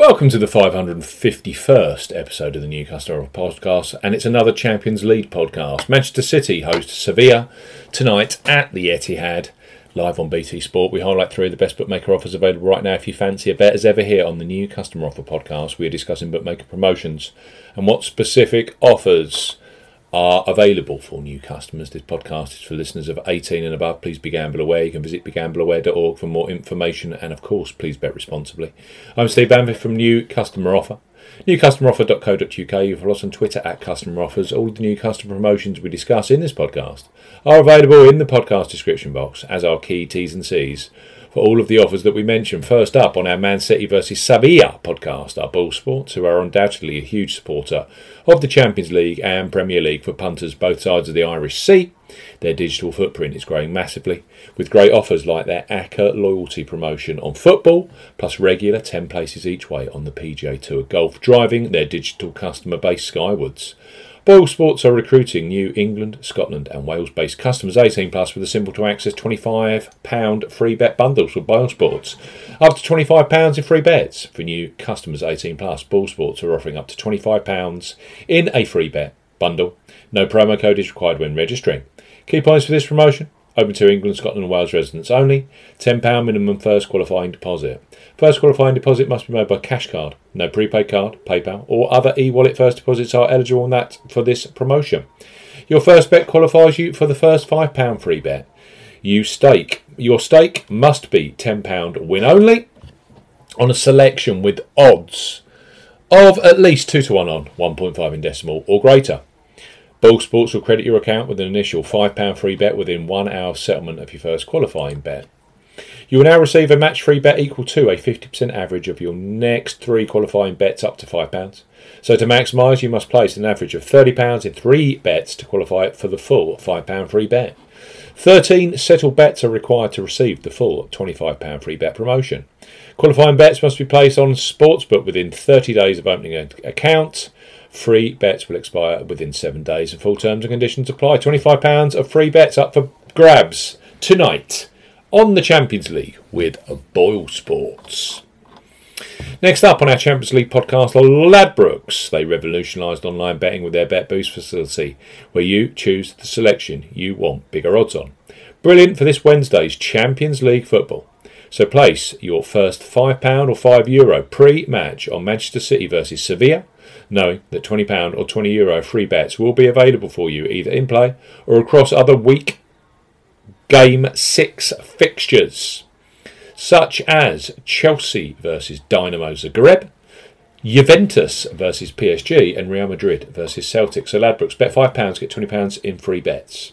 Welcome to the 551st episode of the New Customer Podcast, and it's another Champions League podcast. Manchester City host Sevilla tonight at the Etihad. Live on BT Sport, we highlight three of the best bookmaker offers available right now. If you fancy a bet, as ever, here on the New Customer Offer Podcast, we are discussing bookmaker promotions and what specific offers are available for new customers. This podcast is for listeners of 18 and above. Please be gamble aware. You can visit begambleaware.org for more information and, of course, please bet responsibly. I'm Steve Banfield from New Customer Offer. NewCustomeroffer.co.uk. You follow us on Twitter at Customer Offers. All the new customer promotions we discuss in this podcast are available in the podcast description box as our key T's and C's for all of the offers that we mentioned. First up on our Man City versus Sevilla podcast, our Boyle Sports, who are undoubtedly a huge supporter of the Champions League and Premier League for punters both sides of the Irish Sea. Their digital footprint is growing massively, with great offers like their ACCA loyalty promotion on football, plus regular 10 places each way on the PGA Tour golf, driving their digital customer base skywards. Boyle Sports are recruiting New England, Scotland, and Wales based customers 18 plus with a simple to access £25 free bet bundles with Boyle Sports. Up to £25 in free bets for new customers 18 plus. Boyle Sports are offering up to £25 in a free bet bundle. No promo code is required when registering. Key points for this promotion Open to England, Scotland, and Wales residents only. £10 minimum first qualifying deposit. First qualifying deposit must be made by cash card. No prepaid card, PayPal, or other e wallet first deposits are eligible on that for this promotion. Your first bet qualifies you for the first £5 free bet. You stake. Your stake must be £10 win only on a selection with odds of at least 2 to 1 on, 1.5 in decimal or greater. Boyle Sports will credit your account with an initial £5 free bet within one hour settlement of your first qualifying bet. You will now receive a match free bet equal to a 50% average of your next three qualifying bets up to £5. So to maximise, you must place an average of £30 in three bets to qualify for the full £5 free bet. 13 settled bets are required to receive the full £25 free bet promotion. Qualifying bets must be placed on Sportsbook within 30 days of opening an account. Free bets will expire within seven days, and full terms and conditions apply. £25 of free bets up for grabs tonight on the Champions League with Boyle Sports. Next up on our Champions League podcast are Ladbrokes. They revolutionised online betting with their Bet Boost facility, where you choose the selection you want bigger odds on. Brilliant for this Wednesday's Champions League football. So place your first £5 or €5 Euro pre-match on Manchester City versus Sevilla, knowing that £20 or €20 Euro free bets will be available for you either in play or across other week game 6 fixtures, such as Chelsea versus Dynamo Zagreb, Juventus versus PSG, and Real Madrid versus Celtic. So Ladbrokes, bet £5, get £20 in free bets.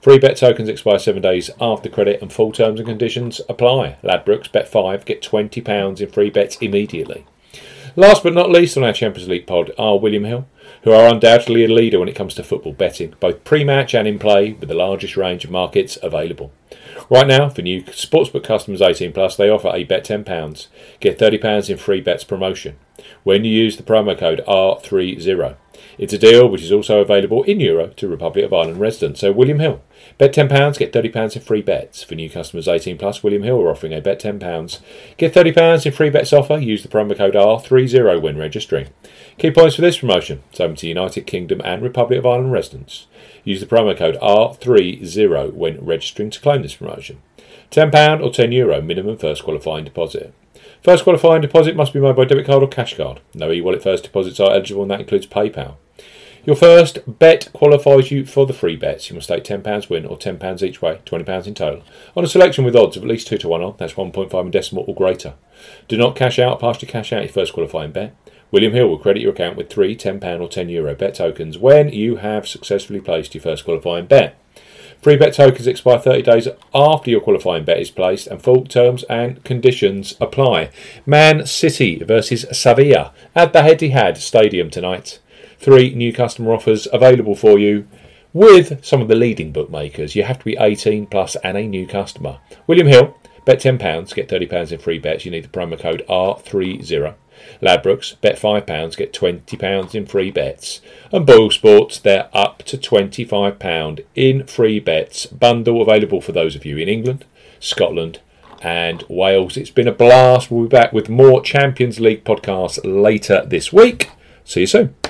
Free bet tokens expire seven days after credit and full terms and conditions apply. Ladbrokes, bet five, get £20 in free bets immediately. Last but not least on our Champions League pod are William Hill, who are undoubtedly a leader when it comes to football betting, both pre match and in play, with the largest range of markets available. Right now, for new sportsbook customers 18 plus, they offer a bet £10, get £30 in free bets promotion when you use the promo code R30. It's a deal which is also available in Euro to Republic of Ireland residents. So William Hill, bet £10, get £30 in free bets. For new customers 18 plus, William Hill are offering a bet £10, get £30 in free bets offer. Use the promo code R30 when registering. Key points for this promotion, it's open to United Kingdom and Republic of Ireland residents. Use the promo code R30 when registering to claim this promotion. £10 or €10 Euro minimum first qualifying deposit. First qualifying deposit must be made by debit card or cash card. No e wallet first deposits are eligible, and that includes PayPal. Your first bet qualifies you for the free bets. You must stake £10 win or £10 each way, £20 in total, on a selection with odds of at least 2 to 1 on, that's 1.5 in decimal or greater. Do not cash out, partially cash out your first qualifying bet. William Hill will credit your account with three £10 or €10 Euro bet tokens when you have successfully placed your first qualifying bet. Free bet tokens expire 30 days after your qualifying bet is placed, and full terms and conditions apply. Man City versus Sevilla at the Etihad Stadium tonight three new customer offers available for you with some of the leading bookmakers. You have to be 18 plus and a new customer. William Hill, bet £10, get £30 in free bets. You need the promo code R30. Ladbrokes, bet £5, get £20 in free bets. And Boyle Sports, they're up to £25 in free bets. Bundle available for those of you in England, Scotland, and Wales. It's been a blast. We'll be back with more Champions League podcasts later this week. See you soon.